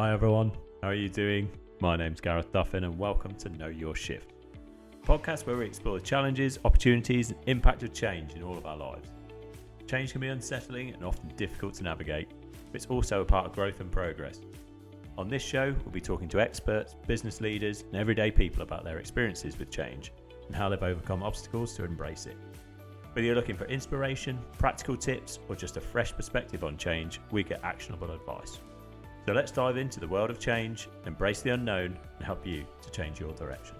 Hi everyone, how are you doing? My name's Gareth Duffin and welcome to Know Your Shift, podcast where we explore the challenges, opportunities, and impact of change in all of our lives. Change can be unsettling and often difficult to navigate, but it's also a part of growth and progress. On this show, we'll be talking to experts, business leaders, and everyday people about their experiences with change and how they've overcome obstacles to embrace it. Whether you're looking for inspiration, practical tips, or just a fresh perspective on change, we get actionable advice. So let's dive into the world of change, embrace the unknown, and help you to change your direction.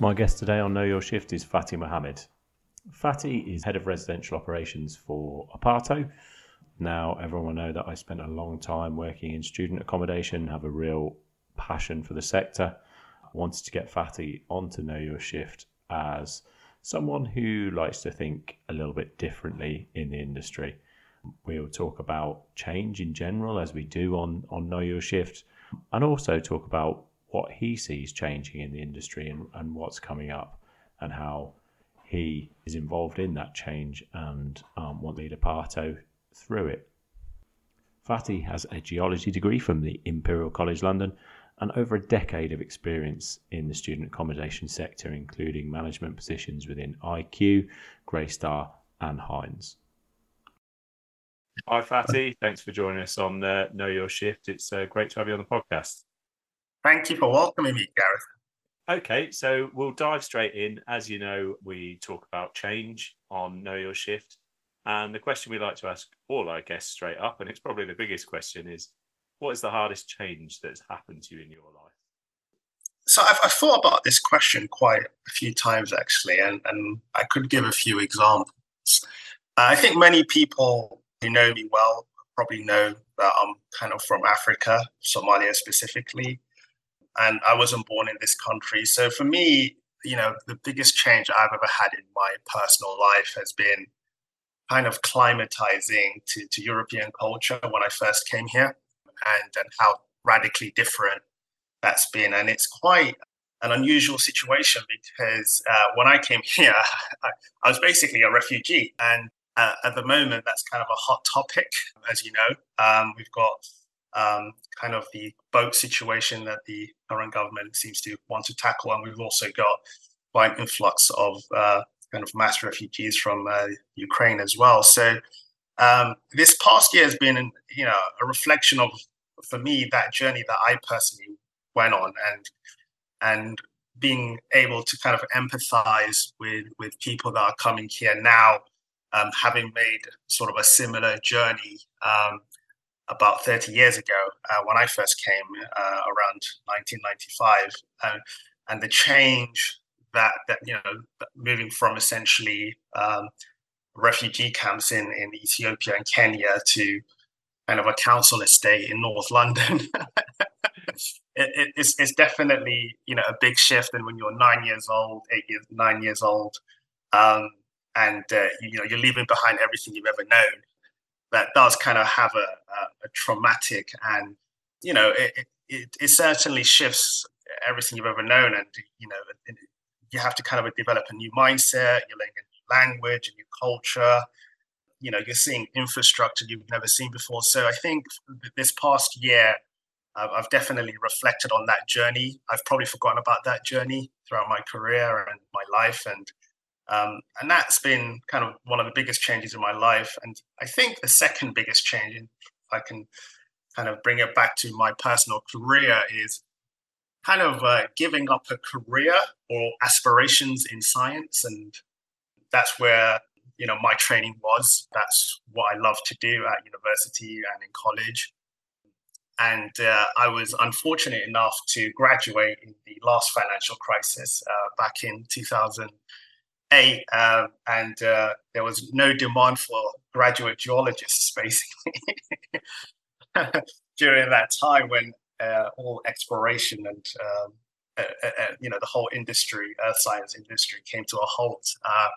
My guest today on Know Your Shift is Fathi Mohamoud. Fathi is head of residential operations for Aparto. Now, everyone will know that I spent a long time working in student accommodation, have a real passion for the sector. I wanted to get Fathi onto Know Your Shift as someone who likes to think a little bit differently in the industry. We'll talk about change in general, as we do on, on Know Your Shift, and also talk about what he sees changing in the industry and, and what's coming up and how he is involved in that change and um, want to lead Aparto through it. Fathi has a geology degree from the Imperial College London and over a decade of experience in the student accommodation sector, including management positions within IQ, Greystar, and Hines. Hi, Fathi. Thanks for joining us on uh, Know Your Shift. It's uh, great to have you on the podcast. Thank you for welcoming me, Gareth. Okay, so we'll dive straight in. As you know, we talk about change on Know Your Shift. And the question we like to ask all our guests straight up, and it's probably the biggest question, is what is the hardest change that's happened to you in your life? So I've, I've thought about this question quite a few times actually, and, and I could give a few examples. I think many people who know me well probably know that I'm kind of from Africa, Somalia specifically and I wasn't born in this country. So for me, you know, the biggest change I've ever had in my personal life has been kind of climatizing to, to European culture when I first came here and, and how radically different that's been. And it's quite an unusual situation because uh, when I came here, I, I, was basically a refugee. And uh, at the moment, that's kind of a hot topic, as you know. Um, we've got um, kind of the boat situation that the current government seems to want to tackle. And we've also got quite an influx of uh, kind of mass refugees from uh, Ukraine as well. So um, this past year has been, you know, a reflection of, for me, that journey that I personally went on, and and being able to kind of empathize with with people that are coming here now, um, having made sort of a similar journey. Um, about 30 years ago uh, when I first came uh, around 1995, uh, and the change that that you know moving from essentially um, refugee camps in in Ethiopia and Kenya to kind of a council estate in North London. it, it, it's, it's definitely you know a big shift, and when you're nine years old, eight years, nine years old, um, and uh, you know you're leaving behind everything you've ever known that does kind of have a, a, a traumatic and you know it, it, it, certainly shifts everything you've ever known. And you know you have to kind of develop a new mindset you're learning a new language a new culture. You know you're seeing infrastructure you've never seen before. So i think this past year i've definitely reflected on that journey. I've probably forgotten about that journey throughout my career and my life. And um, and that's been kind of one of the biggest changes in my life. And I think the second biggest change, if I can kind of bring it back to my personal career, is kind of uh, giving up a career or aspirations in science. And that's where, you know, my training was. That's what I love to do at university and in college. And uh, I was unfortunate enough to graduate in the last financial crisis uh, back in 2000- eight, um, and uh, there was no demand for graduate geologists, basically, during that time when uh, all exploration and um, uh, uh, uh, you know the whole industry, earth science industry, came to a halt. Uh,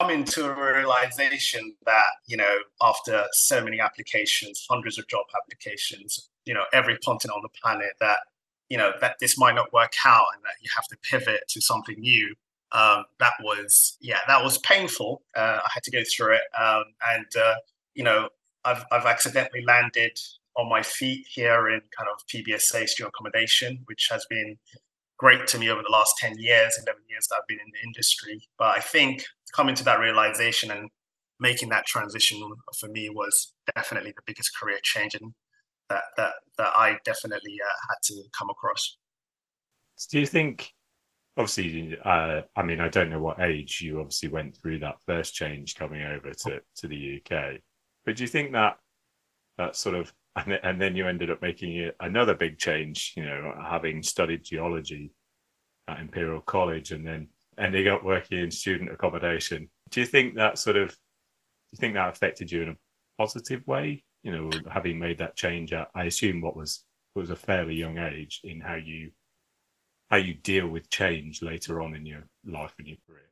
coming to a realization that you know after so many applications hundreds of job applications you know every continent on the planet that you know that this might not work out and that you have to pivot to something new um, that was yeah that was painful uh, i had to go through it um, and uh, you know I've, I've accidentally landed on my feet here in kind of pbsa student accommodation which has been great to me over the last 10 years 11 years that i've been in the industry but i think coming to that realization and making that transition for me was definitely the biggest career change and that that that I definitely uh, had to come across. Do you think? Obviously, uh, I mean, I don't know what age you obviously went through that first change coming over to, to the UK, but do you think that that sort of and, and then you ended up making another big change, you know, having studied geology at Imperial College and then ending up working in student accommodation. Do you think that sort of, do you think that affected you in a positive way? You know, having made that change at, I assume what was what was a fairly young age in how you how you deal with change later on in your life and your career.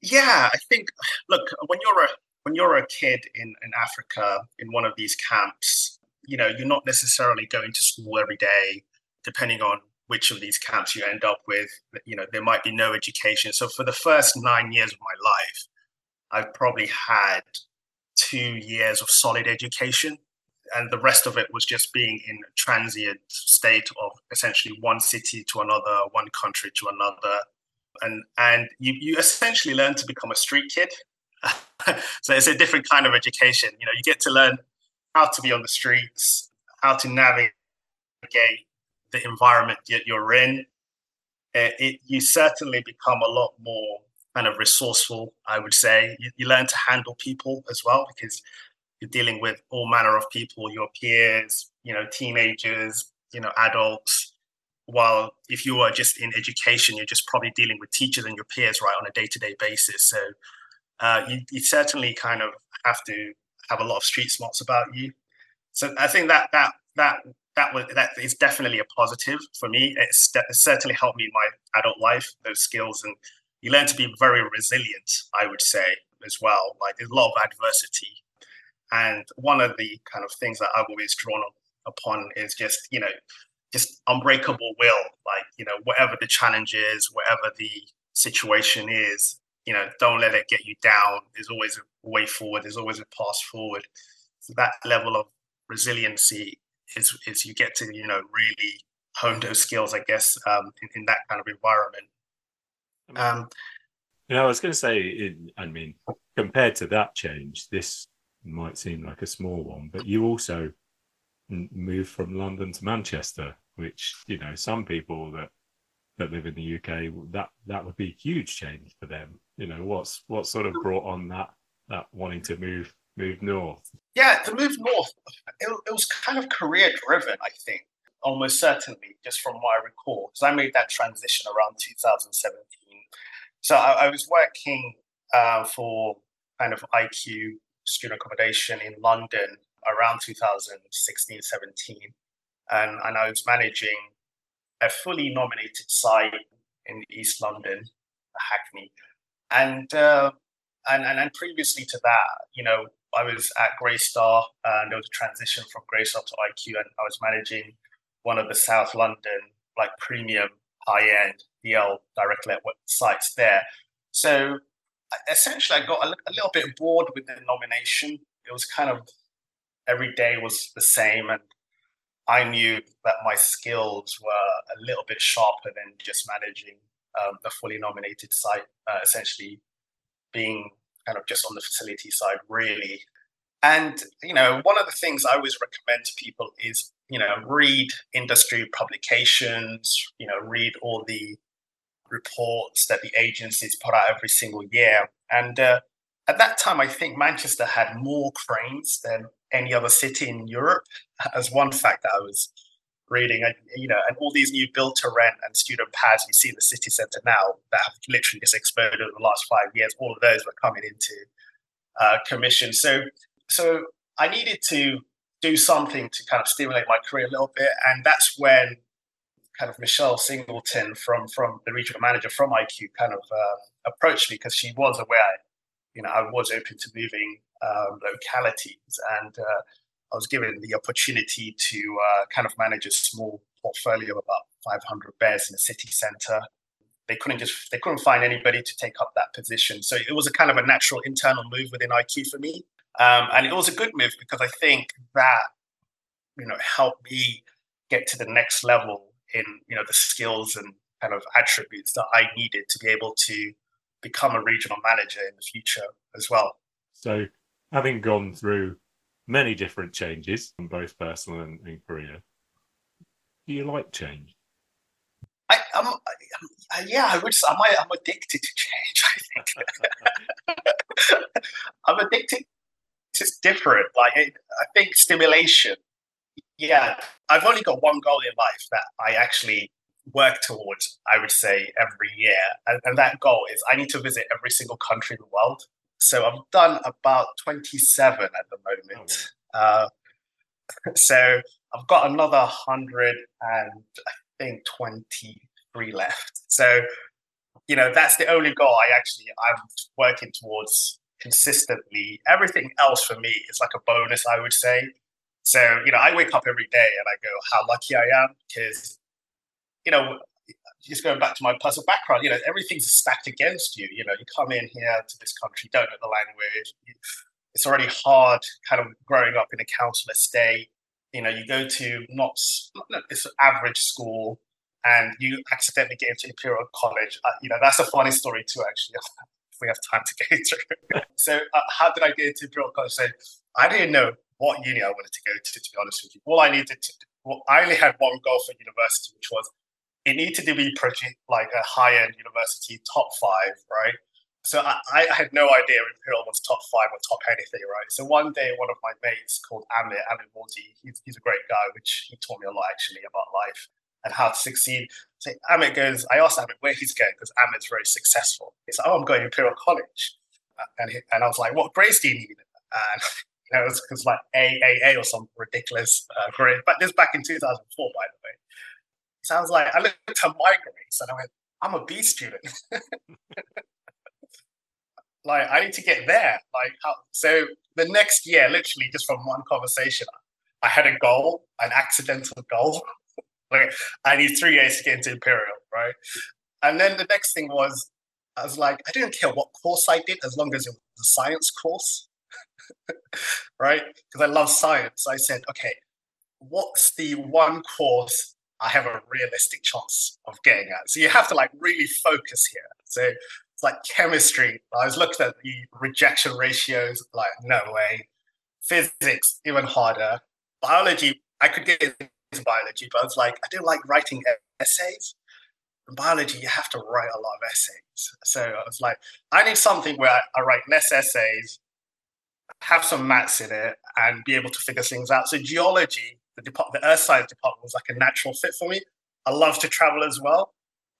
Yeah, I think look when you're a when you're a kid in in Africa in one of these camps, you know, you're not necessarily going to school every day, depending on which of these camps you end up with. You know, there might be no education. So for the first nine years of my life, I've probably had two years of solid education. And the rest of it was just being in a transient state of essentially one city to another, one country to another. And and you, you essentially learn to become a street kid. so it's a different kind of education. You know, you get to learn how to be on the streets, how to navigate the environment that you're in, it, it, you certainly become a lot more kind of resourceful, I would say. You, you, learn to handle people as well because you're dealing with all manner of people, your peers, you know, teenagers, you know, adults. While if you are just in education, you're just probably dealing with teachers and your peers, right, on a day to day basis. So uh, you, you certainly kind of have to have a lot of street smarts about you. So I think that that that that was that is definitely a positive for me. It's, it's certainly helped me in my adult life. Those skills and you learn to be very resilient. I would say as well. Like there's a lot of adversity, and one of the kind of things that I've always drawn upon is just you know just unbreakable will. Like you know whatever the challenge is, whatever the situation is, you know don't let it get you down. There's always a way forward. There's always a path forward. So that level of resiliency is is you get to you know really hone those skills, I guess, um, in, in, that kind of environment. Um, you know, I was going to say, I mean, compared to that change, this might seem like a small one, but you also moved from London to Manchester, which you know some people that that live in the UK that that would be a huge change for them. You know, what's what sort of brought on that that wanting to move move north? Yeah, the move north, it, it was kind of career driven, I think, almost certainly, just from what I recall, because I made that transition around 2017. So I, I was working uh, for kind of IQ student accommodation in London around 2016 17. And, and I was managing a fully nominated site in East London, Hackney. And, uh, and, and, and previously to that, you know, I was at Greystar, and there was a transition from Greystar to IQ, and I was managing one of the South London like premium high end DL direct let sites there. So essentially, I got a, a little bit bored with the nomination. It was kind of every day was the same, and I knew that my skills were a little bit sharper than just managing um, the fully nominated site, uh, essentially being kind of just on the facility side, really. And, you know, one of the things I always recommend to people is, you know, read industry publications, you know, read all the reports that the agencies put out every single year. And uh, at that time, I think Manchester had more cranes than any other city in Europe, as one fact that I was reading. And, you know, and all these new built to rent and student pads you see in the city centre now that have literally just exploded in the last five years, all of those were coming into uh, commission. So, so I needed to do something to kind of stimulate my career a little bit, and that's when kind of Michelle Singleton from from the regional manager from IQ kind of uh, approached me because she was aware you know, I was open to moving um, localities, and uh, I was given the opportunity to uh, kind of manage a small portfolio of about 500 bears in a city centre. They couldn't just they couldn't find anybody to take up that position, so it was a kind of a natural internal move within IQ for me, um, and it was a good move because I think that you know helped me get to the next level in you know the skills and kind of attributes that I needed to be able to become a regional manager in the future as well. So, having gone through many different changes both personal and, and career, do you like change? I, I'm, I, yeah, I would. I'm, I'm addicted to change. I think I'm addicted. It's different. Like I think stimulation. Yeah, I've only got one goal in life that I actually work towards. I would say every year, and, and that goal is I need to visit every single country in the world. So I've done about 27 at the moment. Oh, wow. uh, so I've got another 100 and I think 23 left. So, you know, that's the only goal I actually, I'm working towards consistently. Everything else for me is like a bonus, I would say. So, you know, I wake up every day and I go, how lucky I am because, you know, just going back to my personal background, you know, everything's stacked against you. You know, you come in here to this country, don't know the language. It's already hard kind of growing up in a council estate you know, you go to not, this average school and you accidentally get into Imperial College. Uh, you know, that's a funny story too, actually, if we have time to get through. so, uh, how did I get into Imperial College? So, I didn't know what uni I wanted to go to, to be honest with you. All I needed to, well, I only had one goal for university, which was it needed to be pretty, like a high end university, top five, right? so I, I, had no idea Imperial was top five or top anything, right? So one day, one of my mates called Amit, Amit Morty, he's, he's a great guy, which he taught me a lot actually about life and how to succeed. So Amit goes, I asked Amit where he's going because Amit's very successful. He's like, oh, I'm going to Imperial College. Uh, and, he, and I was like, what grades do you need? And it was, it was like AAA or some ridiculous uh, grade. But this back in 2004, by the way. Sounds like I looked at my grades and I went, I'm a B student. Like I need to get there. Like how, so the next year, literally just from one conversation, I had a goal, an accidental goal. like I need three years to get into Imperial, right? And then the next thing was I was like, I didn't care what course I did as long as it was a science course. Right? Because I love science. I said, okay, what's the one course I have a realistic chance of getting at? So you have to like really focus here. So it's like chemistry. I was looking at the rejection ratios, like no way. Physics, even harder. Biology, I could get into biology, but I was like, I don't like writing essays. In biology, you have to write a lot of essays. So I was like, I need something where I write less essays, have some maths in it, and be able to figure things out. So geology, the, depart- the earth science department was like a natural fit for me. I love to travel as well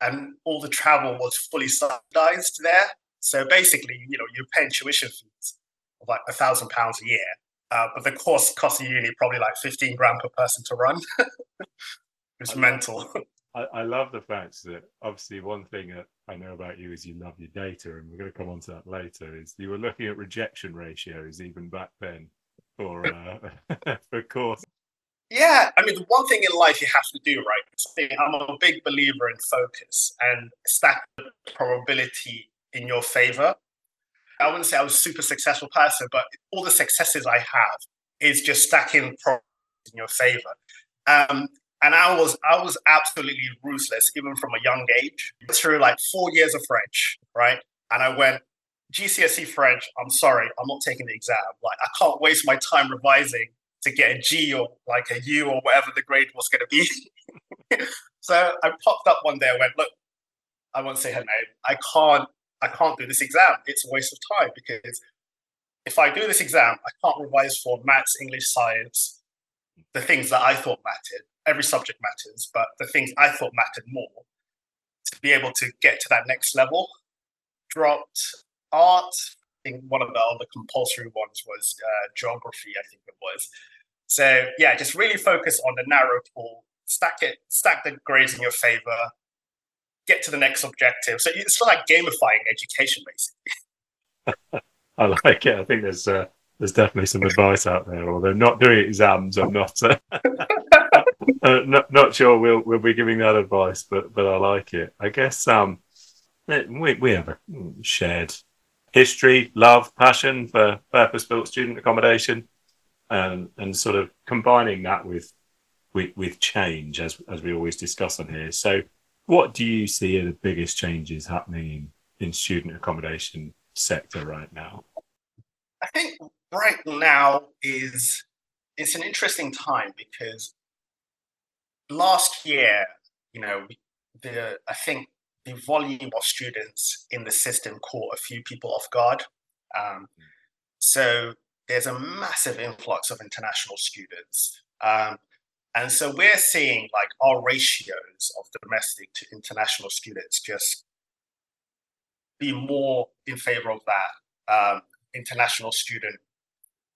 and all the travel was fully subsidized there. So basically, you know, you're paying tuition fees of like a thousand pounds a year, uh, but the course cost the uni probably like fifteen grand per person to run. it's mental. I, I, love the fact that obviously one thing that I know about you is you love your data, and we're going to come on to that later. Is you were looking at rejection ratios even back then for uh, for course yeah, I mean, the one thing in life you have to do, right? I'm a big believer in focus and stack the probability in your favor. I wouldn't say I was a super successful person, but all the successes I have is just stacking probability in your favor. Um, and I was I was absolutely ruthless, even from a young age. Through like four years of French, right? And I went GCSE French. I'm sorry, I'm not taking the exam. Like I can't waste my time revising to get a G or like a U or whatever the grade was going to be. so I popped up one day. I went, look, I won't say her name. I can't. I can't do this exam. It's a waste of time because if I do this exam, I can't revise for maths, English, science, the things that I thought mattered. Every subject matters, but the things I thought mattered more to be able to get to that next level. Dropped art. I think one of the other compulsory ones was uh, geography. I think it was. So yeah, just really focus on the narrow pool, stack it, stack the grades in your favor, get to the next objective. So it's like gamifying education, basically. I like it. I think there's uh, there's definitely some advice out there. Although not doing exams, I'm not uh, uh, not, not sure we'll we'll be giving that advice, but but I like it. I guess um we we have a shared history, love, passion for purpose built student accommodation, and and sort of combining that with with, with change as as we always discuss on here. So, what do you see are the biggest changes happening in, in student accommodation sector right now? I think right now is it's an interesting time because last year, you know, the I think the volume of students in the system caught a few people off guard. Um, so there's a massive influx of international students. Um, and so we're seeing like our ratios of domestic to international students just be more in favor of that um, international student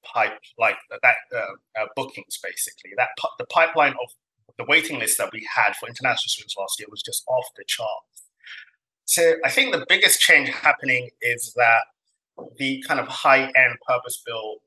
pipe, like that uh, uh, bookings basically. That the pipeline of the waiting list that we had for international students last year was just off the charts. So I think the biggest change happening is that the kind of high end purpose built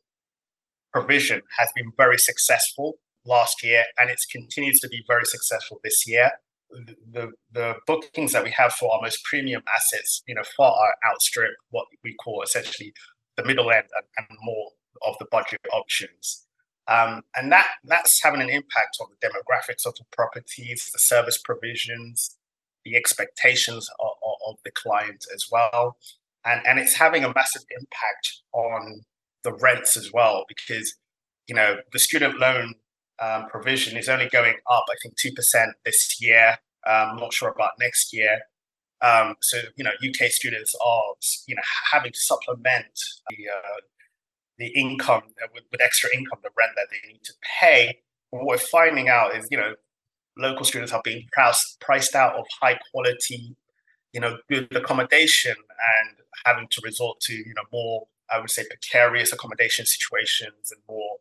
provision has been very successful last year and it continues to be very successful this year. The, the, the, bookings that we have for our most premium assets, you know, far outstrip what we call essentially the middle end and, and more of the budget options. Um, and that that's having an impact on the demographics of the properties, the service provisions, the expectations of, of, the client as well. And, and it's having a massive impact on the rents as well, because, you know, the student loan um, provision is only going up, I think, 2% this year. Um, I'm not sure about next year. Um, so, you know, UK students are, you know, having to supplement the, uh, the income with, with, extra income, the rent that they need to pay. what we're finding out is, you know, local students are being priced, priced out of high quality, you know, good accommodation and having to resort to, you know, more, I would say, precarious accommodation situations and more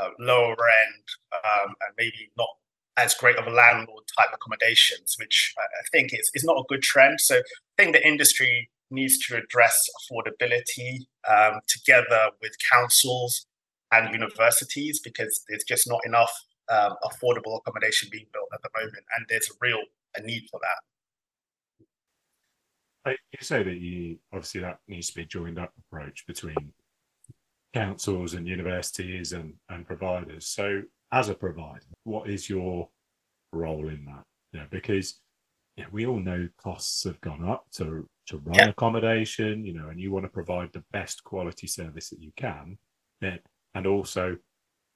uh, lower end um, and maybe not as great of a landlord type accommodations, which I think is, is not a good trend. So I think the industry needs to address affordability um, together with councils and universities because there's just not enough um, affordable accommodation being built at the moment, and there's a real a need for that. You say that you obviously that needs to be a joined up approach between councils and universities and, and providers. So, as a provider, what is your role in that? Know, because you know, we all know costs have gone up to to run yeah. accommodation, you know, and you want to provide the best quality service that you can. And also,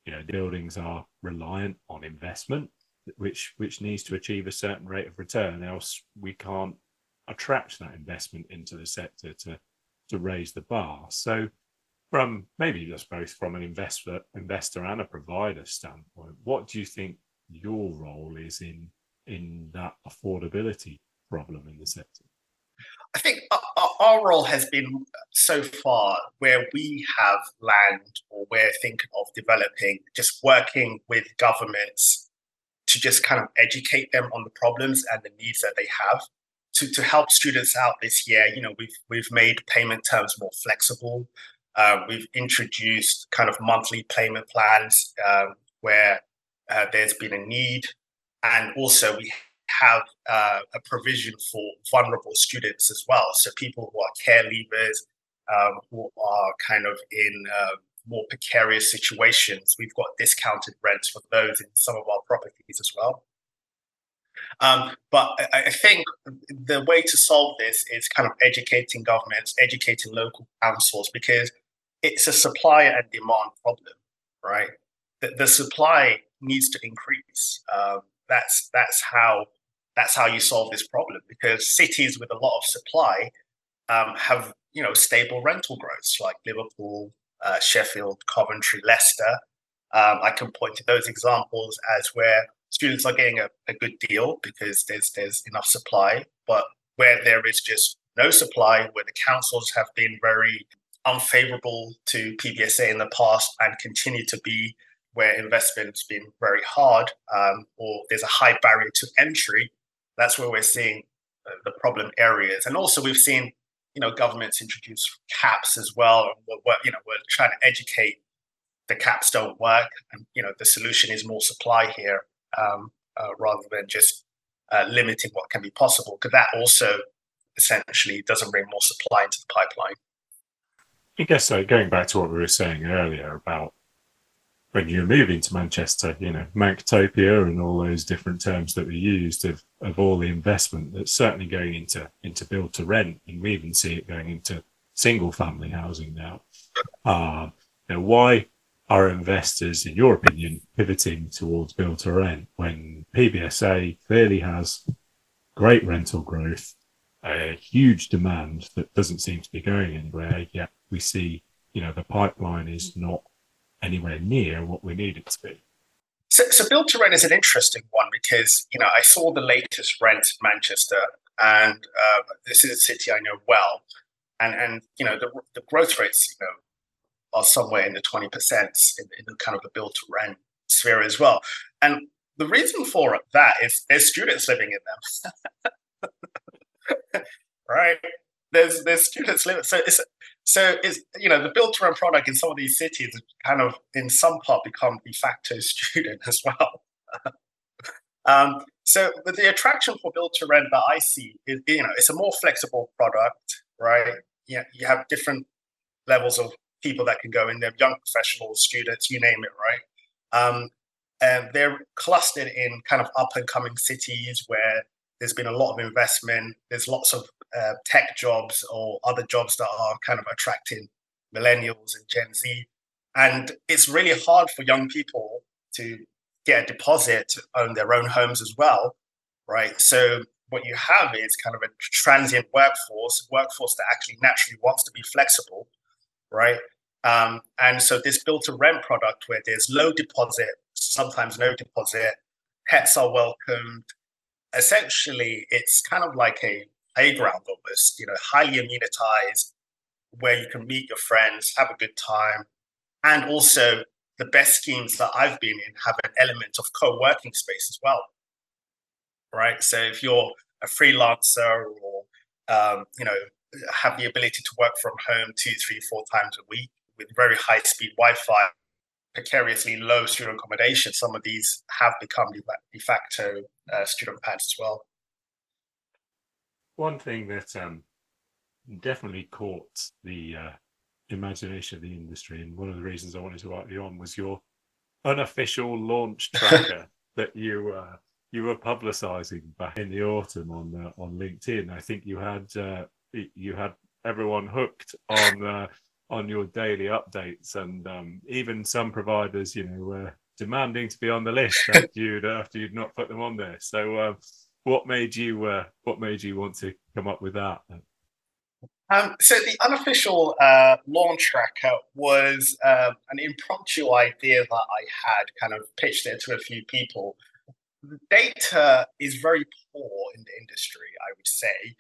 you know, the buildings are reliant on investment, which which needs to achieve a certain rate of return, else we can't attract that investment into the sector to to raise the bar. So from maybe just both from an investor investor and a provider standpoint, what do you think your role is in in that affordability problem in the sector? I think our role has been so far where we have land or we're thinking of developing, just working with governments to just kind of educate them on the problems and the needs that they have. To, to help students out this year, you know, we've we've made payment terms more flexible. Uh, we've introduced kind of monthly payment plans um, where uh, there's been a need, and also we have uh, a provision for vulnerable students as well. So people who are care leavers, um, who are kind of in uh, more precarious situations, we've got discounted rents for those in some of our properties as well. Um, but I, I, think the way to solve this is kind of educating governments, educating local councils, because it's a supply and demand problem, right? The, the supply needs to increase. Um, that's that's how that's how you solve this problem because cities with a lot of supply um, have you know stable rental growth like Liverpool, uh, Sheffield, Coventry, Leicester. Um, I can point to those examples as where students are getting a, a good deal because there's there's enough supply, but where there is just no supply, where the councils have been very unfavorable to PBSA in the past and continue to be where investment's been very hard um, or there's a high barrier to entry, that's where we're seeing the problem areas. And also, we've seen you know, governments introduce caps as well. We're, you know, we're trying to educate the caps don't work, and you know, the solution is more supply here um, uh, rather than just uh, limiting what can be possible. Because that also essentially doesn't bring more supply into the pipeline. I guess so. Going back to what we were saying earlier about when you're moving to Manchester, you know, Manctopia and all those different terms that we used of, of all the investment that's certainly going into into build to rent, and we even see it going into single family housing now. Uh, know, why are investors, in your opinion, pivoting towards build to rent when PBSA clearly has great rental growth, a huge demand that doesn't seem to be going anywhere, yet we see, you know, the pipeline is not anywhere near what we need it to be. So, so build to rent is an interesting one because you know I saw the latest rent in Manchester, and uh, this is a city I know well, and and you know the the growth rates you know are somewhere in the twenty percent in, in the kind of the build to rent sphere as well, and the reason for that is there's students living in them, right? There's there's students living, so it's so it's you know the build to rent product in some of these cities kind of in some part become de facto student as well. um, so the attraction for build to rent that I see is you know it's a more flexible product, right? Yeah, you have different levels of people that can go in there, young professionals, students, you name it, right? Um, and they're clustered in kind of up and coming cities where there's been a lot of investment. There's lots of uh, tech jobs or other jobs that are kind of attracting millennials and Gen Z. And it's really hard for young people to get a deposit to own their own homes as well, right? So what you have is kind of a transient workforce, workforce that actually naturally wants to be flexible, right? Um, and so this build to rent product where there's low deposit, sometimes no deposit, pets are welcomed, essentially it's kind of like a playground almost, you know, highly immunized, where you can meet your friends, have a good time. And also the best schemes that I've been in have an element of co-working space as well. Right. So if you're a freelancer or um, you know, have the ability to work from home two, three, four times a week with very high speed Wi-Fi precariously low student accommodation, some of these have become de facto uh, student pads as well. One thing that um, definitely caught the uh, imagination of the industry, and one of the reasons I wanted to write you on was your unofficial launch tracker that you uh, you were publicising back in the autumn on uh, on LinkedIn. I think you had uh, you had everyone hooked on uh, on your daily updates, and um, even some providers, you know, were demanding to be on the list after you'd after you'd not put them on there. So, uh, what made you uh, what made you want to come up with that? Um, so the unofficial uh, launch tracker was um, an impromptu idea that I had, kind of pitched it to a few people. The data is very poor in the industry, I would say.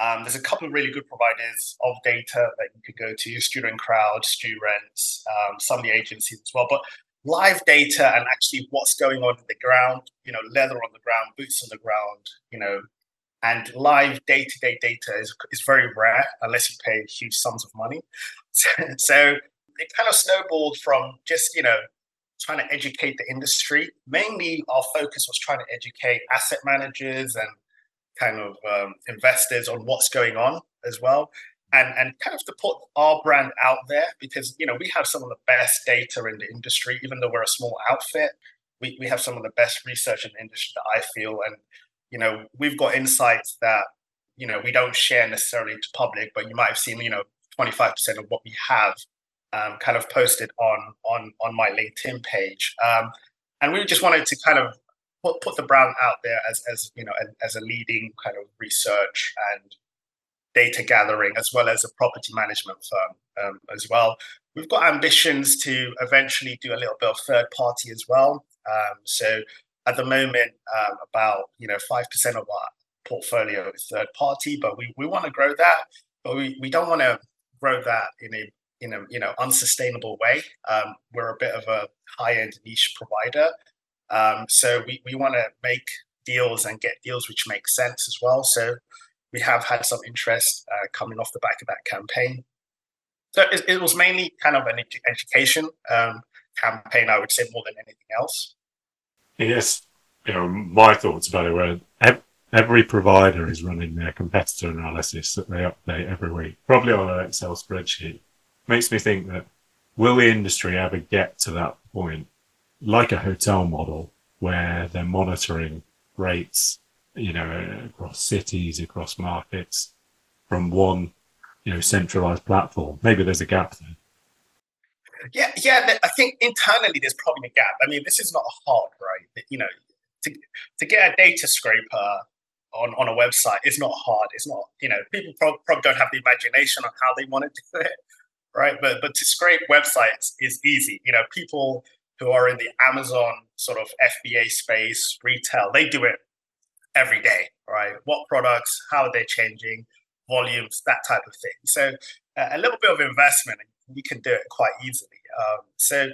Um, there's a couple of really good providers of data that you could go to, Student Crowd, StuRents, um, some of the agencies as well. But live data and actually what's going on in the ground, you know, leather on the ground, boots on the ground, you know, and live day-to-day data is, is very rare unless you pay huge sums of money. so it kind of snowballed from just, you know, trying to educate the industry. Mainly our focus was trying to educate asset managers and kind of um, investors on what's going on as well. And and kind of to put our brand out there because you know we have some of the best data in the industry even though we're a small outfit we, we have some of the best research in the industry that i feel. And you know we've got insights that you know we don't share necessarily to public but you might have seen you know 25% of what we have um, kind of posted on on on my linkedin page. Um, and we just wanted to kind of put, put the brand out there as, as you know as a leading kind of research and data gathering as well as a property management firm um, as well. We've got ambitions to eventually do a little bit of third party as well. Um, so at the moment, um, about you know five percent of our portfolio is third party, but we, we want to grow that, but we, we don't want to grow that in a in a you know unsustainable way. Um, we're a bit of a high end niche provider, um, so we, we want to make deals and get deals which make sense as well. So we have had some interest uh, coming off the back of that campaign. So it, it was mainly kind of an edu- education um, campaign, I would say, more than anything else. Yes, you know, my thoughts about it were every provider is running their competitor analysis that they update every week, probably on an Excel spreadsheet. Makes me think that will the industry ever get to that point, like a hotel model, where they're monitoring rates, you know, across cities, across markets, from one, you know, centralized platform? Maybe there's a gap there. Yeah, yeah. I think internally there's probably a gap. I mean, this is not hard, right? You know, to to get a data scraper on, on a website it's not hard. It's not, you know, people probably don't have the imagination on how they want to do it, right? But but to scrape websites is easy. You know, people who are in the Amazon sort of FBA space, retail, they do it every day, right? What products, how are they changing, volumes, that type of thing. So uh, a little bit of investment, you can do it quite easily. Um, so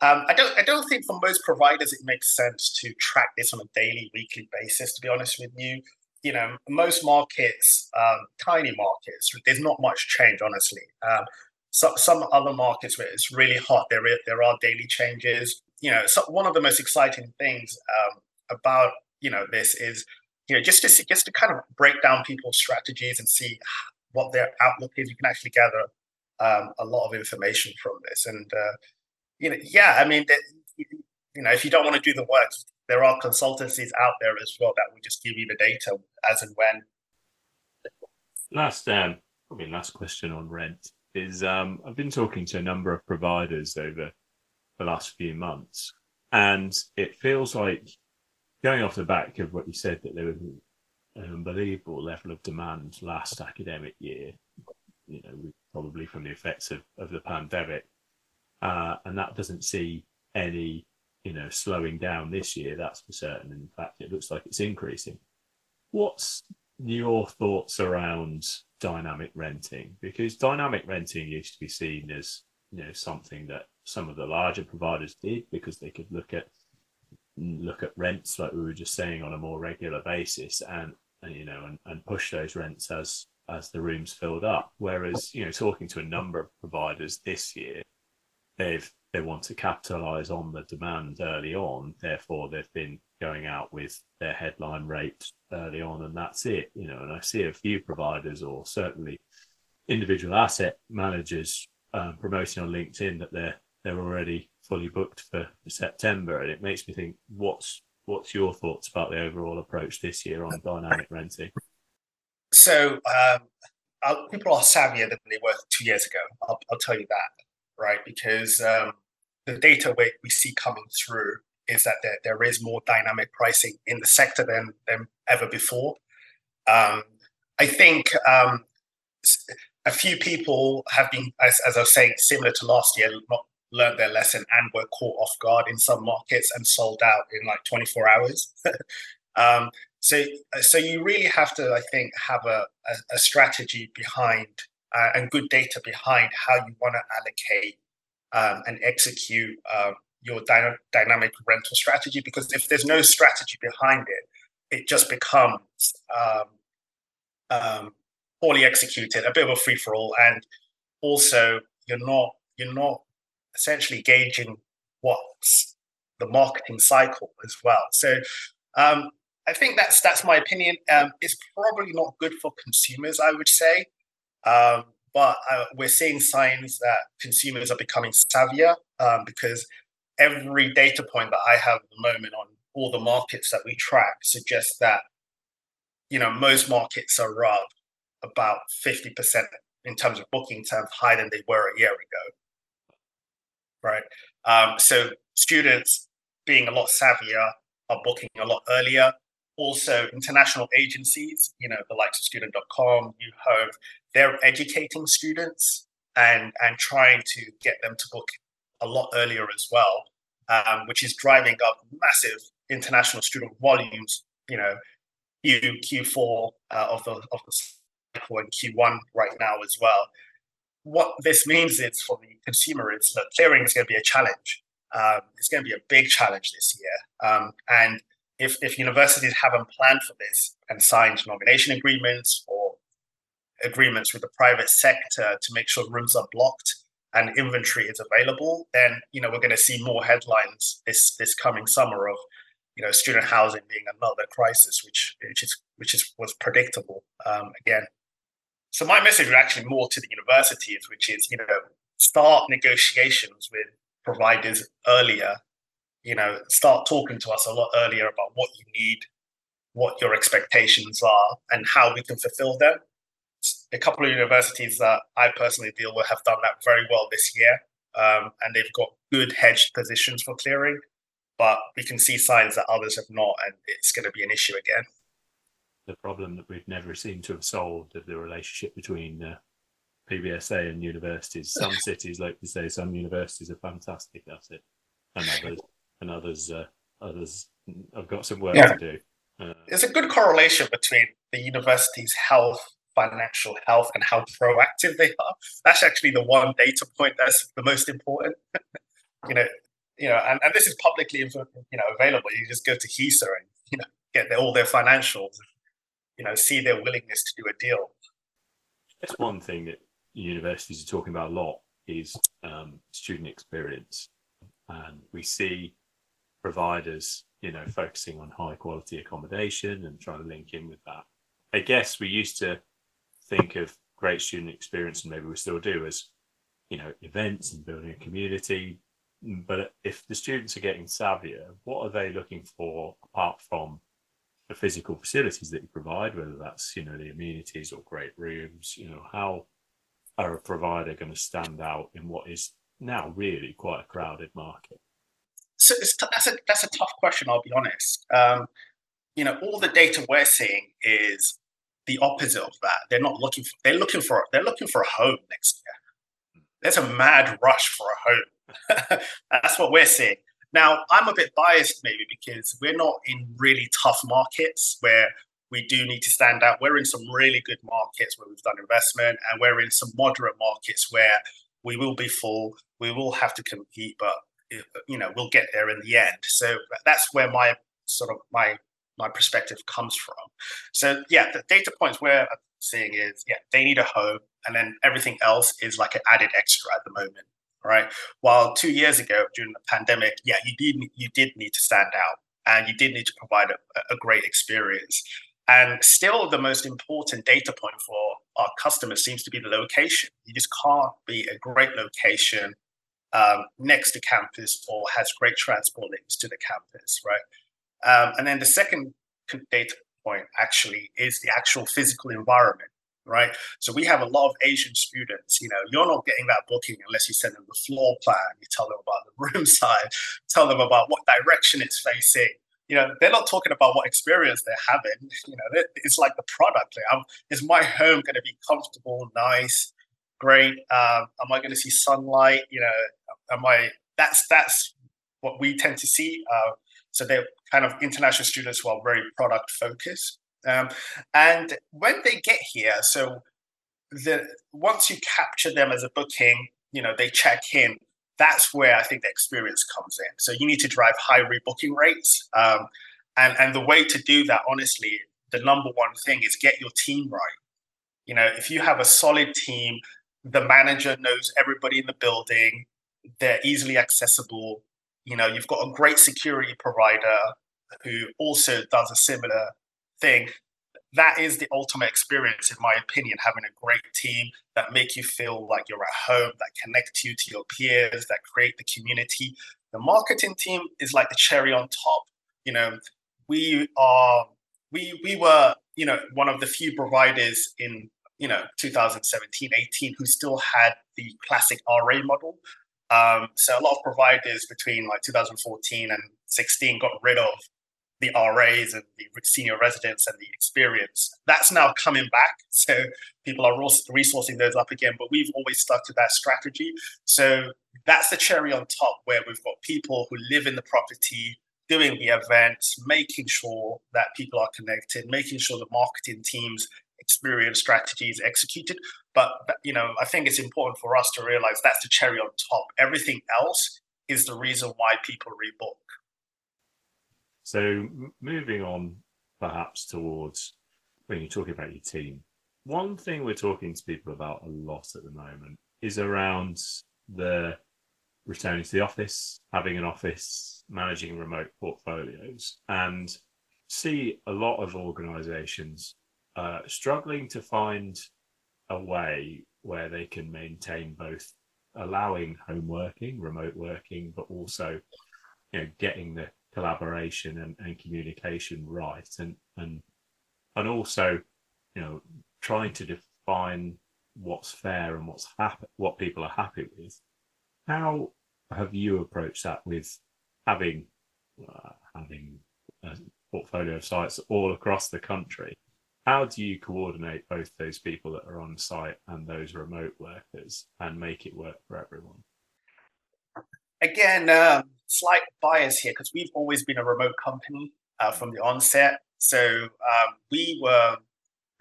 um, I don't. I don't think for most providers it makes sense to track this on a daily, weekly basis. To be honest with you, you know, most markets, um, tiny markets, there's not much change, honestly. Um, so, some other markets where it's really hot, there, there are daily changes. You know, so one of the most exciting things um, about you know this is you know just to see, just to kind of break down people's strategies and see what their outlook is. You can actually gather um, a lot of information from this, and uh, you know, yeah, I mean, you know, if you don't want to do the work, there are consultancies out there as well that will just give you the data as and when. Last, um, probably last question on rent is um, I've been talking to a number of providers over the last few months, and it feels like going off the back of what you said that there was an unbelievable level of demand last academic year. You know, probably from the effects of, of the pandemic, uh, and that doesn't see any you know, slowing down this year, that's for certain. In fact, it looks like it's increasing. What's your thoughts around dynamic renting? Because dynamic renting used to be seen as, you know, something that some of the larger providers did because they could look at look at rents like we were just saying on a more regular basis and, and you know and, and push those rents as as the rooms filled up. Whereas, you know, talking to a number of providers this year, they've they want to capitalize on the demand early on. Therefore, they've been going out with their headline rate early on, and that's it. You know, and I see a few providers, or certainly individual asset managers, um, promoting on LinkedIn that they're they're already fully booked for September, and it makes me think, what's what's your thoughts about the overall approach this year on dynamic renting? So um, people are savvier than they were two years ago. I'll, I'll tell you that, right? Because um, the data we, we see coming through is that there, there is more dynamic pricing in the sector than, than ever before. Um, I think um, a few people have been, as, as I was saying, similar to last year, not learned their lesson and were caught off guard in some markets and sold out in like 24 hours. um, so, so you really have to, I think, have a, a, a strategy behind uh, and good data behind how you want to allocate um, and execute um, your dyna- dynamic rental strategy. Because if there's no strategy behind it, it just becomes um, um, poorly executed, a bit of a free for all, and also you're not you're not essentially gauging what's the marketing cycle as well. So um, I think that's that's my opinion. Um, it's probably not good for consumers, I would say. Um, but uh, we're seeing signs that consumers are becoming savvier um, because every data point that I have at the moment on all the markets that we track suggests that you know most markets are up about 50% in terms of booking terms higher than they were a year ago. Right? Um, so students being a lot savvier are booking a lot earlier. Also international agencies, you know, the likes of student.com, New Home, they're educating students and and trying to get them to book a lot earlier as well, um, which is driving up massive international student volumes. You know, Q Q4 uh, of the of the cycle and Q1 right now as well. What this means is for the consumer is that clearing is going to be a challenge. Um, it's going to be a big challenge this year, um, and if, if universities haven't planned for this and signed nomination agreements or agreements with the private sector to make sure rooms are blocked and inventory is available, then you know we're going to see more headlines this this coming summer of you know student housing being another crisis, which which is which is was predictable um, again. So my message is actually more to the universities, which is you know start negotiations with providers earlier. You know, start talking to us a lot earlier about what you need, what your expectations are, and how we can fulfill them a couple of universities that I personally deal with have done that very well this year, um, and they've got good hedged positions for clearing. But we can see signs that others have not, and it's going to be an issue again. The problem that we've never seemed to have solved of the relationship between uh, PBSA and universities. Some cities, like you say, some universities are fantastic at it, and others, and others, uh, others have got some work yeah. to do. Uh, There's a good correlation between the university's health financial health and how proactive they are. That's actually the one data point that's the most important. you know, you know, and, and this is publicly you know available. You just go to HESA and you know get their, all their financials, you know, see their willingness to do a deal. That's one thing that universities are talking about a lot is um, student experience, and we see providers, you know, focusing on high quality accommodation and trying to link in with that. I guess we used to think of great student experience, and maybe we still do, as you know, events and building a community. But if the students are getting savvier, what are they looking for apart from the physical facilities that you provide, whether that's you know the amenities or great rooms? You know, how are a provider going to stand out in what is now really quite a crowded market? So t- that's a that's a tough question. I'll be honest. Um, you know, all the data we're seeing is the opposite of that. They're not looking for they're looking for they're looking for a home next year. There's a mad rush for a home. That's what we're seeing. Now, I'm a bit biased maybe because we're not in really tough markets where we do need to stand out. We're in some really good markets where we've done investment, and we're in some moderate markets where we will be full. We will have to compete, but you know we'll get there in the end. So that's where my sort of my my perspective comes from. So yeah, the data points we're seeing is yeah, they need a home, and then everything else is like an added extra at the moment, right? While two years ago during the pandemic, yeah, you did you did need to stand out, and you did need to provide a, a great experience. And still, the most important data point for our customers seems to be the location. You just can't be a great location um, next to campus or has great transport links to the campus, right? Um, and then the second data point actually is the actual physical environment, right? So we have a lot of Asian students. You know, you're not getting that booking unless you send them the floor plan, you tell them about the room size, tell them about what direction it's facing. You know, they're not talking about what experience they're having. You know, it's like the product. Like, is my home going to be comfortable, nice, great? Um, am I going to see sunlight? You know, am I? That's that's what we tend to see. Uh, so they're kind of international students who are very product focused. Um, and when they get here, so the once you capture them as a booking, you know, they check in. That's where I think the experience comes in. So you need to drive high rebooking rates. Um, and, and the way to do that, honestly, the number one thing is get your team right. You know, if you have a solid team, the manager knows everybody in the building, they're easily accessible, you know you've got a great security provider who also does a similar thing. That is the ultimate experience in my opinion having a great team that make you feel like you're at home that connect you to your peers that create the community. The marketing team is like the cherry on top. You know we are we we were you know one of the few providers in you know 2017 18 who still had the classic ra model um, so a lot of providers between like 2014 and 16 got rid of the RAs and the senior residents and the experience. That's now coming back. So people are resourcing those up again, but we've always stuck to that strategy. So that's the cherry on top where we've got people who live in the property, doing the events, making sure that people are connected, making sure the marketing teams experience strategies executed. But you know, I think it's important for us to realize that's the cherry on top. Everything else is the reason why people rebook. So moving on, perhaps towards when you're talking about your team, one thing we're talking to people about a lot at the moment is around the returning to the office, having an office, managing remote portfolios, and see a lot of organizations uh, struggling to find a way where they can maintain both allowing home working, remote working, but also you know getting the collaboration and, and communication right. And and and also you know trying to define what's fair and what's happy what people are happy with. How have you approached that with having uh, having a portfolio of sites all across the country how do you coordinate both those people that are on site and those remote workers and make it work for everyone? Again um, slight bias here because we've always been a remote company uh, from the onset. So um, we were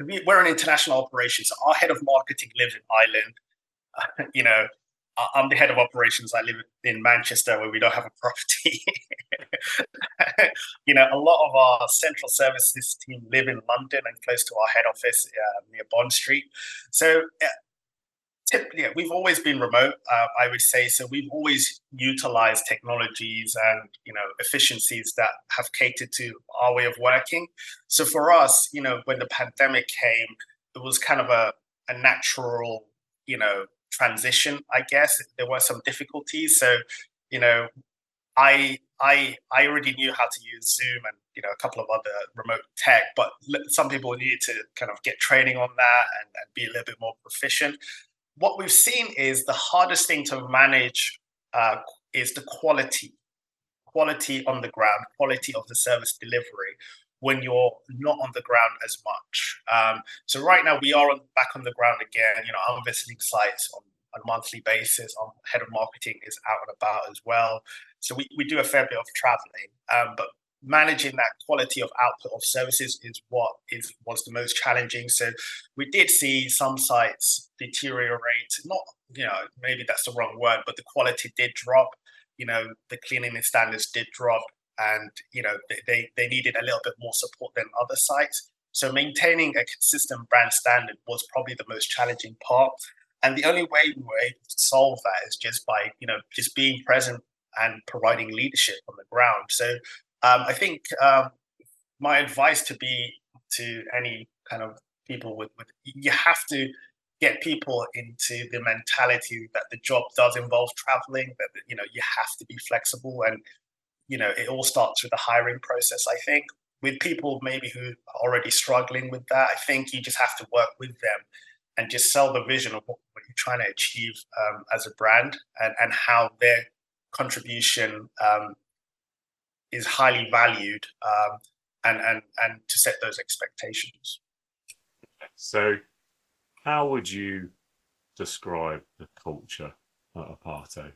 we, are an international operation so our head of marketing lives in ireland. Uh, you know I'm the head of operations. I live in Manchester where we don't have a property. you know, a lot of our central services team live in London and close to our head office uh, near Bond Street. So, uh, typically, we've always been remote, uh, I would say. So, we've always utilized technologies and, you know, efficiencies that have catered to our way of working. So, for us, you know, when the pandemic came, it was kind of a, a natural, you know, transition, I guess. There were some difficulties. So, you know, I I I already knew how to use Zoom and you know a couple of other remote tech, but some people needed to kind of get training on that and, and be a little bit more proficient. What we've seen is the hardest thing to manage uh, is the quality, quality on the ground, quality of the service delivery when you're not on the ground as much. Um, so right now we are on, back on the ground again. You know, I'm visiting sites on, a monthly basis. Our head of marketing is out and about as well. So we, we do a fair bit of traveling, um, but managing that quality of output of services is what is was the most challenging. So we did see some sites deteriorate. Not you know maybe that's the wrong word, but the quality did drop. You know the cleanliness standards did drop and you know they, they needed a little bit more support than other sites. So maintaining a consistent brand standard was probably the most challenging part. And the only way we were able to solve that is just by you know just being present and providing leadership on the ground. So um, I think um, my advice to be to any kind of people with, with you have to get people into the mentality that the job does involve traveling that you know you have to be flexible and you know, it all starts with the hiring process, I think. With people maybe who are already struggling with that, I think you just have to work with them and just sell the vision of what, what you're trying to achieve um, as a brand and, and how their contribution um, is highly valued um, and, and, and to set those expectations. So, how would you describe the culture at Aparto?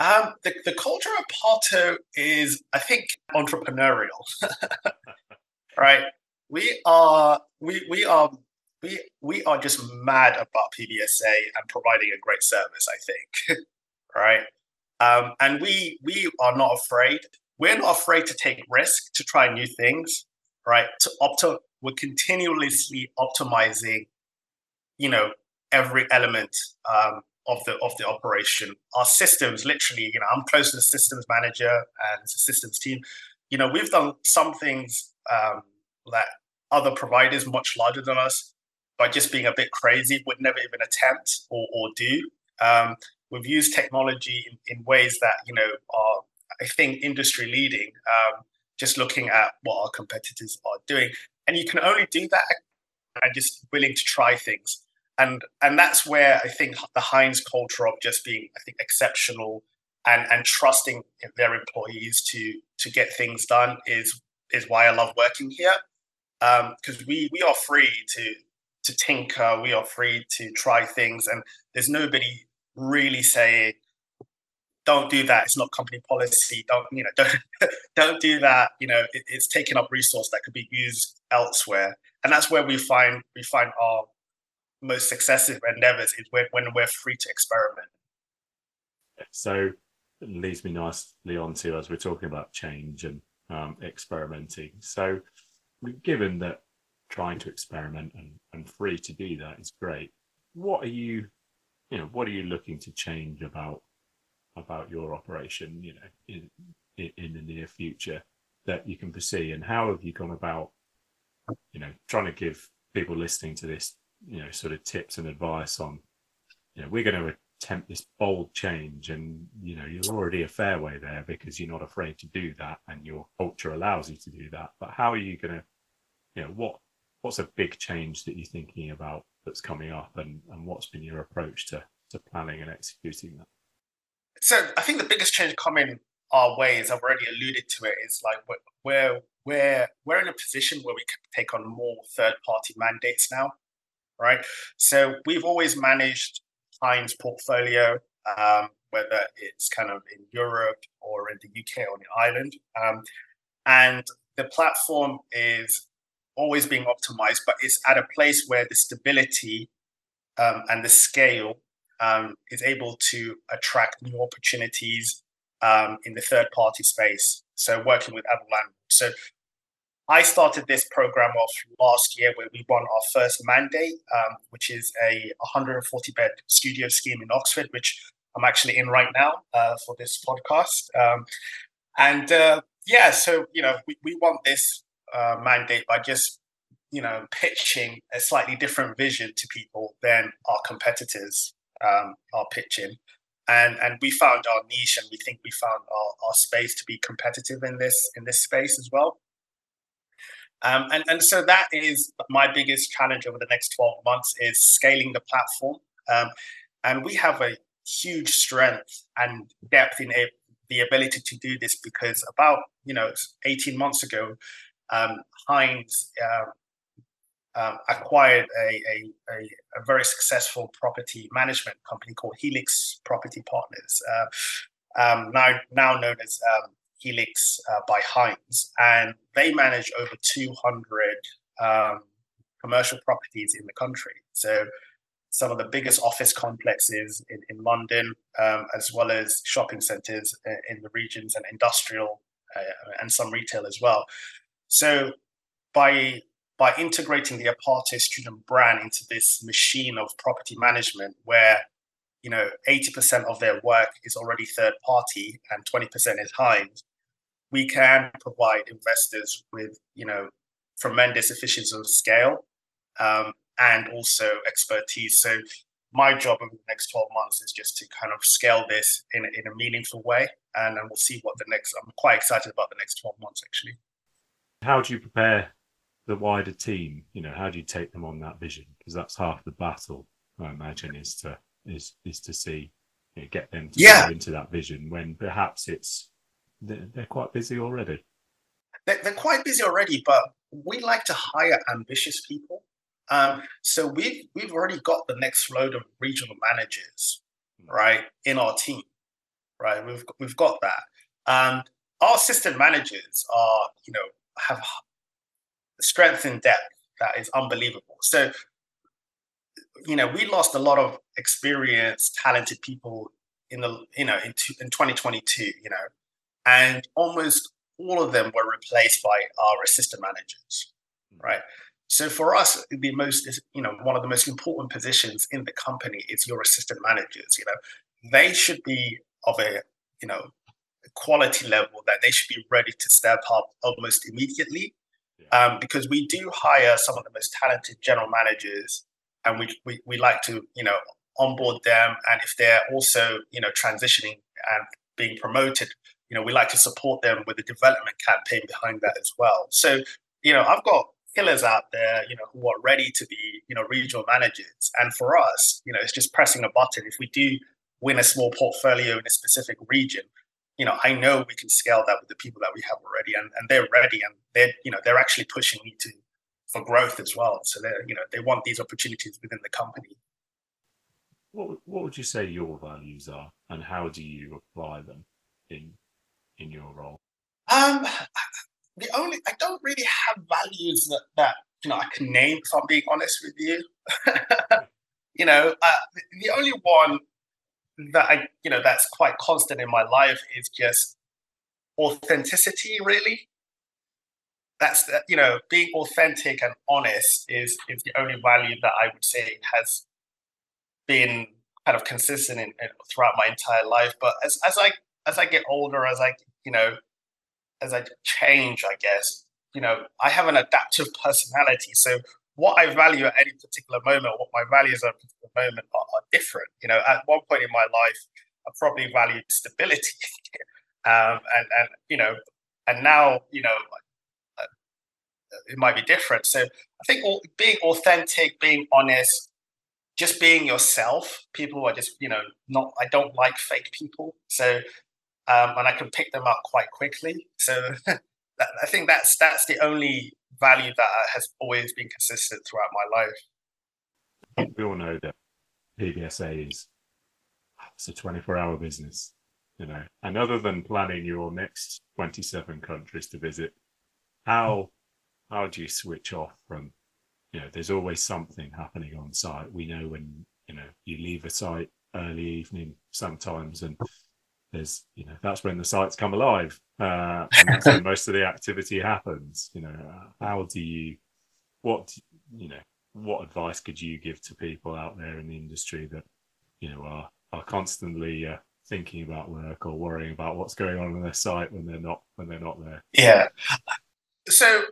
Um, the, the culture of Aparto is, I think, entrepreneurial. right? We are we we are we we are just mad about PBSA and providing a great service. I think, right? Um, and we we are not afraid. We're not afraid to take risk to try new things, right? To opto, we're continuously optimizing, you know, every element um, of the of the operation. Our systems, literally, you know, I'm close to the systems manager and the systems team. You know, we've done some things um, that other providers much larger than us, by just being a bit crazy, would never even attempt or, or do. Um, we've used technology in, in, ways that you know are, I think, industry leading. Um, just looking at what our competitors are doing, and you can only do that and just willing to try things and and that's where I think the Hines culture of just being I think exceptional and and trusting their employees to to get things done is is why I love working here. Because um, we we are free to to tinker. We are free to try things. And there's nobody really saying don't do that. It's not company policy. Don't you know don't don't do that. You know it, it's taking up resource that could be used elsewhere. And that's where we find we find our most successive endeavors is when, when we're free to experiment. So it leads me nicely on to as we're talking about change and um, experimenting. So, given that trying to experiment and, and free to do that is great. What are you, you know, what are you looking to change about about your operation, you know, in in the near future that you can foresee, and how have you gone about, you know, trying to give people listening to this, you know, sort of tips and advice on, you know, we're going to attempt this bold change, and you know, you're already a fair way there because you're not afraid to do that, and your culture allows you to do that. But how are you going to, you know, what what's a big change that you're thinking about that's coming up, and and what's been your approach to to planning and executing that? So I think the biggest change coming our way, as I've already alluded to it, is like we're we're we're in a position where we can take on more third party mandates now, right? So we've always managed Hines portfolio, um, whether it's kind of in Europe or in the UK or in Ireland, um, and the platform is always being optimized, but it's at a place where the stability um, and the scale um, is able to attract new opportunities um, in the third party space. So working with other. So I started this program off last year where we won our first mandate, um, which is a 140 bed studio scheme in Oxford, which I'm actually in right now uh, for this podcast. Um, and uh, yeah, so you know we, we want this uh, mandate by just you know pitching a slightly different vision to people than our competitors um, are pitching. And, and we found our niche and we think we found our, our space to be competitive in this in this space as well. Um, and, and so that is my biggest challenge over the next 12 months is scaling the platform. Um, and we have a huge strength and depth in a, the ability to do this because about, you know, 18 months ago, um, Hines uh, acquired a, a, a, a, very successful property management company called Helix Property Partners, uh, um, now, now known as Helix uh, by Hines. And they manage over 200 um, commercial properties in the country. So some of the biggest office complexes in, in London, um, as well as shopping centres uh, in the regions and industrial uh, and some retail as well. So by by integrating the Aparto student brand into this machine of property management where you know 80% of their work is already third party and 20% is Hines, we can provide investors with you know tremendous efficiency of scale um, and also expertise. So my job over the next 12 months is just to kind of scale this in, in a meaningful way and then we'll see what the next i'm quite excited about the next 12 months actually how do you prepare the wider team? You know, how do you take them on that vision? Because that's half the battle, I imagine, is to is is to see you know, get them to yeah. go into that vision when perhaps it's they're, quite busy already. They're, they're, quite busy already, but we like to hire ambitious people. Um, so we've we've already got the next load of regional managers, hmm. right, in our team, right. We've we've got that. Um, our assistant managers are, you know, have strength and depth that is unbelievable. So, you know, we lost a lot of experienced, talented people in the, you know, in, in 2022, you know, and almost all of them were replaced by our assistant managers, hmm. right? So for us, the most, you know, one of the most important positions in the company is your assistant managers. You know, they should be of a, you know, quality level that they should be ready to step up almost immediately um, because we do hire some of the most talented general managers, and we, we we like to you know onboard them, and if they're also you know transitioning and being promoted, you know we like to support them with a development campaign behind that as well. So you know I've got killers out there, you know, who are ready to be, you know, regional managers. And for us, you know, it's just pressing a button. If we do win a small portfolio in a specific region, you know, I know we can scale that with the people that we have already, and, and they're ready, and they're you know they're actually pushing me to for growth as well. So they're, you know they want these opportunities within the company. What what would you say your values are, and how do you apply them in in your role? Um, the only I don't really have values that that you know I can name. If I'm being honest with you, you know, uh, the only one that I, you know, that's quite constant in my life is just authenticity, really. that's you know being authentic and honest is is the only value that I would say has been kind of consistent in, in, throughout my entire life. But as as I as I get older, as I you know as I change, I guess you know I have an adaptive personality. So what I value at any particular moment, what my values at a particular moment are, are different. You know, at one point in my life, I probably valued stability, um, and and you know, and now you know it might be different. So I think being authentic, being honest, just being yourself. People are just you know not. I don't like fake people. So um, and I can pick them up quite quickly. So I think that's that's the only value that has always been consistent throughout my life. We all know that PBSA is it's a 24 hour business, you know, and other than planning your next 27 countries to visit, how how do you switch off from you know there's always something happening on site we know when you know you leave a site early evening sometimes and there's you know that's when the sites come alive uh, and that's when most of the activity happens you know. How do you what you know what advice could you give to people out there in the industry that you know are are constantly uh, thinking about work or worrying about what's going on on their site when they're not when they're not there? Yeah. So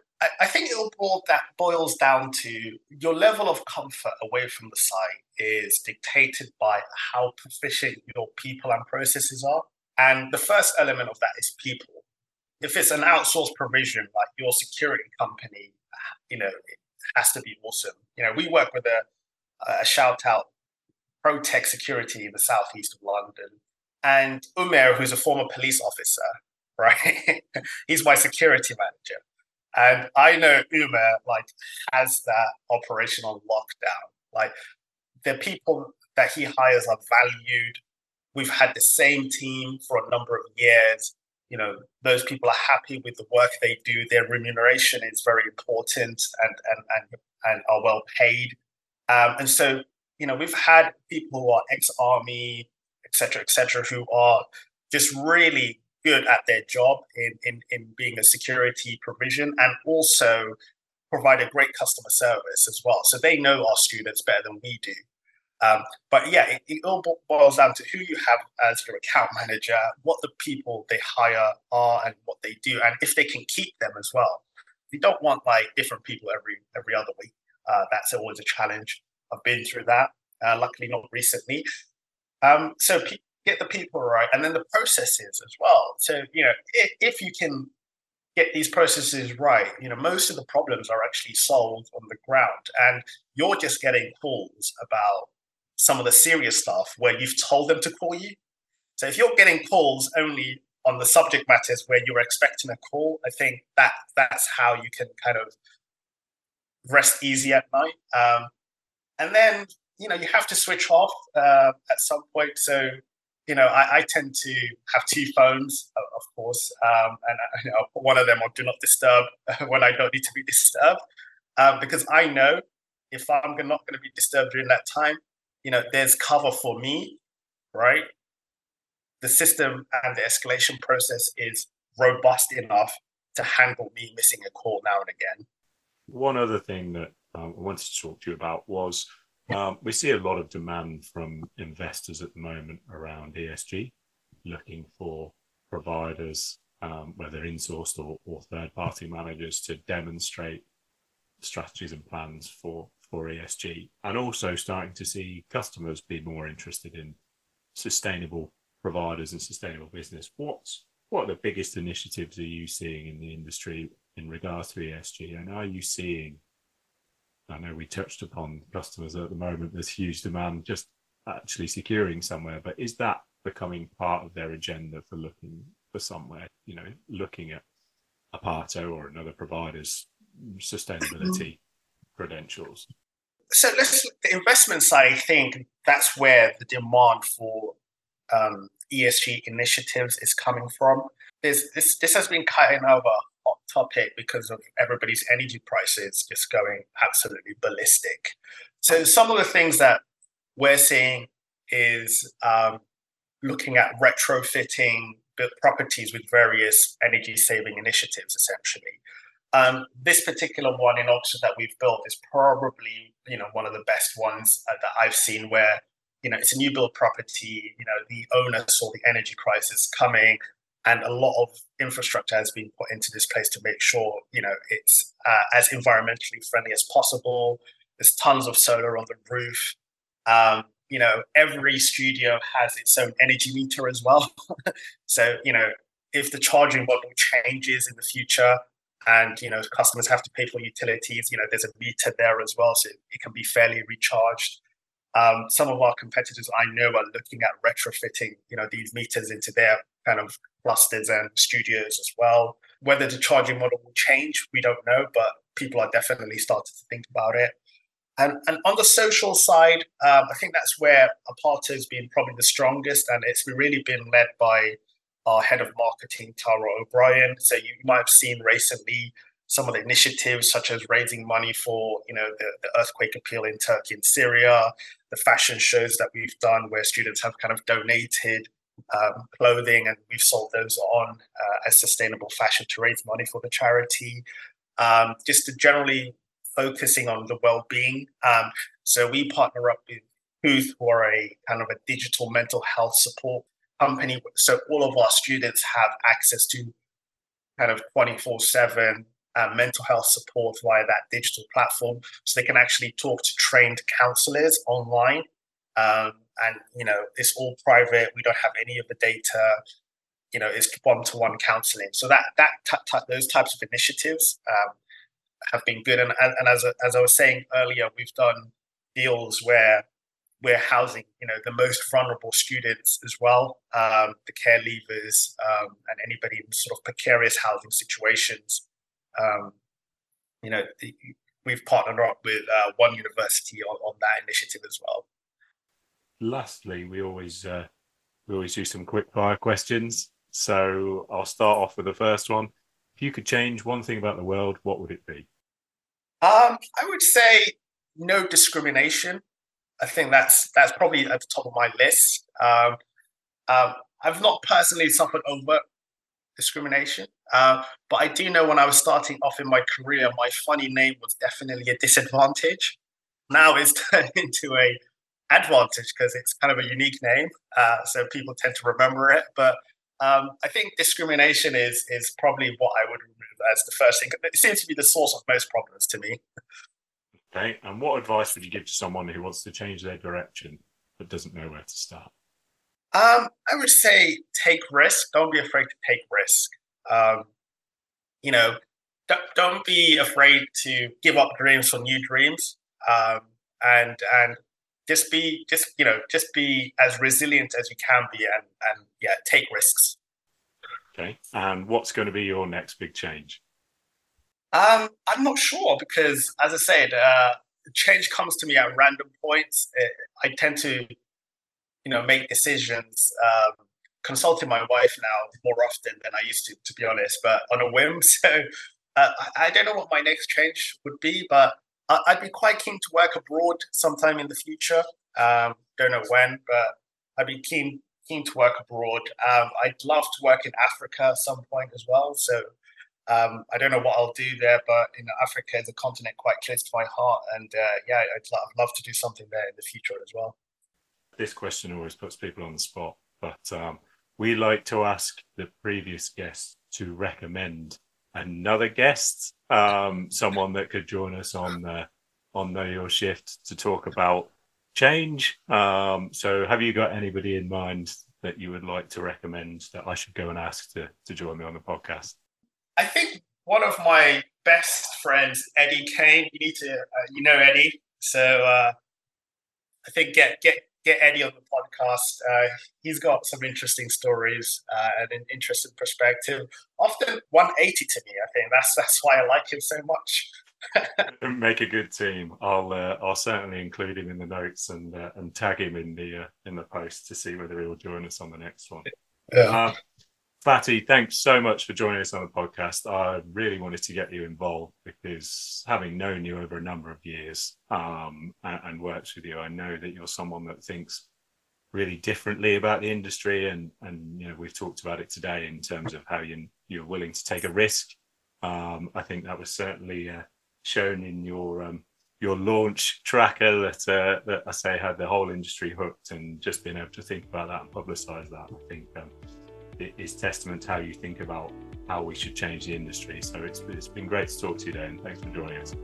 I, think it all that boils down to your level of comfort away from the site is dictated by how proficient your people and processes are. And the first element of that is people. If it's an outsourced provision like your security company, you know, it has to be awesome. You know, we work with a, a shout out ProTech Security in the southeast of London. And Umer, who's a former police officer, right? He's my security manager. And I know Umer like has that operational lockdown. Like the people that he hires are valued. We've had the same team for a number of years. You know, those people are happy with the work they do. Their remuneration is very important and and and, and are well paid. Um, and so, you know, we've had people who are ex-army, et cetera, et cetera, who are just really good at their job in, in, in being a security provision and also provide a great customer service as well. So they know our students better than we do. Um, but yeah, it, it, all boils down to who you have as your account manager, what the people they hire are, and what they do, and if they can keep them as well. You don't want like different people every every other week. Uh, that's always a challenge. I've been through that. Uh, luckily, not recently. Um, so pe- get the people right, and then the processes as well. So you know, if, if you can get these processes right, you know, most of the problems are actually solved on the ground, and you're just getting calls about some of the serious stuff where you've told them to call you. So if you're getting calls only on the subject matters where you're expecting a call, I think that that's how you can kind of rest easy at night. Um, and then you know you have to switch off uh, at some point. So you know, I, I, tend to have two phones, of course, um, and uh, you know, one of them on do not disturb when I don't need to be disturbed, um, because I know if I'm not going to be disturbed during that time, you know, there's cover for me, right? The system and the escalation process is robust enough to handle me missing a call now and again. One other thing that um, I wanted to talk to you about was um, we see a lot of demand from investors at the moment around ESG, looking for providers, um, whether in-sourced or, or third-party managers, to demonstrate strategies and plans for for ESG, and also starting to see customers be more interested in sustainable providers and sustainable business. What's what are the biggest initiatives are you seeing in the industry in regards to ESG, and are you seeing I know we touched upon customers at the moment. There's huge demand just actually securing somewhere, but is that becoming part of their agenda for looking for somewhere? You know, looking at Aparto or another provider's sustainability credentials. So let's the investment side. I think that's where the demand for um, ESG initiatives is coming from. There's, this this has been kind of a hot topic because of everybody's energy prices just going absolutely ballistic. So some of the things that we're seeing is um, looking at retrofitting properties with various energy saving initiatives, essentially. Um, this particular one in Oxford that we've built is probably you know one of the best ones uh, that I've seen where you know it's a new build property you know the owner saw the energy crisis coming and a lot of infrastructure has been put into this place to make sure you know it's uh, as environmentally friendly as possible. There's tons of solar on the roof. Um, you know every studio has its own energy meter as well. So you know if the charging model changes in the future and you know customers have to pay for utilities you know there's a meter there as well so it can be fairly recharged. Um, some of our competitors I know are looking at retrofitting, you know, these meters into their kind of clusters and studios as well. Whether the charging model will change, we don't know, but people are definitely starting to think about it. And, and on the social side, um, I think that's where Aparto has been probably the strongest, and it's really been led by our head of marketing, Tara O'Brien. So you might have seen recently some of the initiatives, such as raising money for you know the, the earthquake appeal in Turkey and Syria, the fashion shows that we've done where students have kind of donated um, clothing and we've sold those on uh, as sustainable fashion to raise money for the charity. Um, just generally focusing on the well-being. Um, so we partner up with Booth, who are a kind of a digital mental health support company. So all of our students have access to kind of 24/7 uh, mental health support via that digital platform, so they can actually talk to trained counselors online. Um, and you know, it's all private. We don't have any of the data. You know, it's one-to-one counseling. So that that t- t- those types of initiatives um, have been good. And, and as as I was saying earlier, we've done deals where we're housing, you know, the most vulnerable students as well, um, the care leavers, um, and anybody in sort of precarious housing situations um, you know, we've partnered up with uh, one university on, on that initiative as well. Lastly, we always uh, we always do some quick fire questions. So I'll start off with the first one. If you could change one thing about the world, what would it be? Um, I would say no discrimination. I think that's that's probably at the top of my list. Um, um, I've not personally suffered overt discrimination. Uh, but I do know when I was starting off in my career, my funny name was definitely a disadvantage. Now it's turned into a advantage because it's kind of a unique name, uh, so people tend to remember it. But um, I think discrimination is is probably what I would remove as the first thing. It seems to be the source of most problems to me. Okay, and what advice would you give to someone who wants to change their direction but doesn't know where to start? Um, I would say take risk. Don't be afraid to take risk. Um, you know, don't, don't be afraid to give up dreams for new dreams. Um, and and just be just you know just be as resilient as you can be and and yeah take risks. Okay. And what's going to be your next big change? Um i'm not sure because as i said uh change comes to me at random points. It, i tend to you know, make decisions, um, consulting my wife now more often than I used to, to be honest, but on a whim. So uh, I don't know what my next change would be, but I'd be quite keen to work abroad sometime in the future. Um, don't know when, but I'd be keen keen to work abroad. Um, I'd love to work in Africa at some point as well. So um, I don't know what I'll do there, but know, Africa is a continent quite close to my heart, and uh, yeah, I'd, lo- I'd love to do something there in the future as well this question always puts people on the spot, but um, we like to ask the previous guest to recommend another guest, um, someone that could join us on uh, on Know Your Shift to talk about change. Um, so, have you got anybody in mind that you would like to recommend that I should go and ask to to join me on the podcast? I think one of my best friends, Eddie Kane. You need to, uh, you know Eddie, so uh, I think get get get Eddie on the podcast. Uh, he's got some interesting stories uh, and an interesting perspective. Often 180 to me. I think that's that's why I like him so much. Make a good team. I'll uh, I'll certainly include him in the notes and uh, and tag him in the uh, in the post to see whether he'll join us on the next one. Yeah. Fathi, thanks so much for joining us on the podcast. I really wanted to get you involved because having known you over a number of years um, and, and worked with you, I know that you're someone that thinks really differently about the industry, and and you know we've talked about it today in terms of how you you're willing to take a risk Um, I think that was certainly uh, shown in your um, your launch tracker that uh, that I say had the whole industry hooked, and just being able to think about that and publicise that, I think um, is testament to how you think about how we should change the industry. So it's it's been great to talk to you, Dan. Thanks for joining us.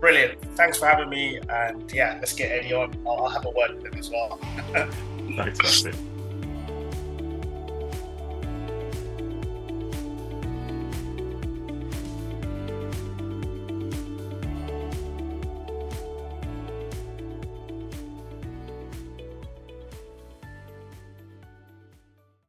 Brilliant. Thanks for having me. And yeah, let's get Eddie on. I'll have a word with him as well. Thanks.